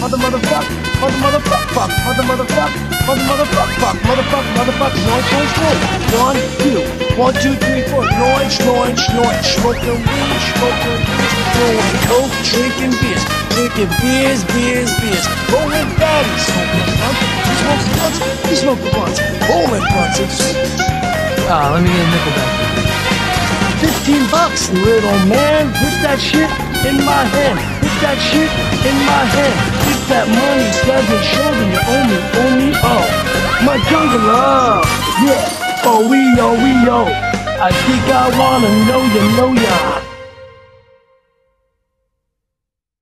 mother motherfuck, mother motherfuck, fuck, mother motherfuck, mother motherfuck, fuck, motherfuck, motherfuck, noise, noise, noise. One, two, one, two, three, four. Noise, noise, noise. Smoking weed, smoking weed, doing coke, drinking beers, drinking beers, beers, beers. Rolling daddies, smoking blunts, he smokes blunts, blunts, rolling blunts. Ah, let me get a nickel back. 15 bucks, little man. Put that shit in my hand. Put that shit in my hand. If that money show, then you owe me, owe me, oh. My jungle love, yeah. Oh, we, oh, we, oh. I think I wanna know you, know ya.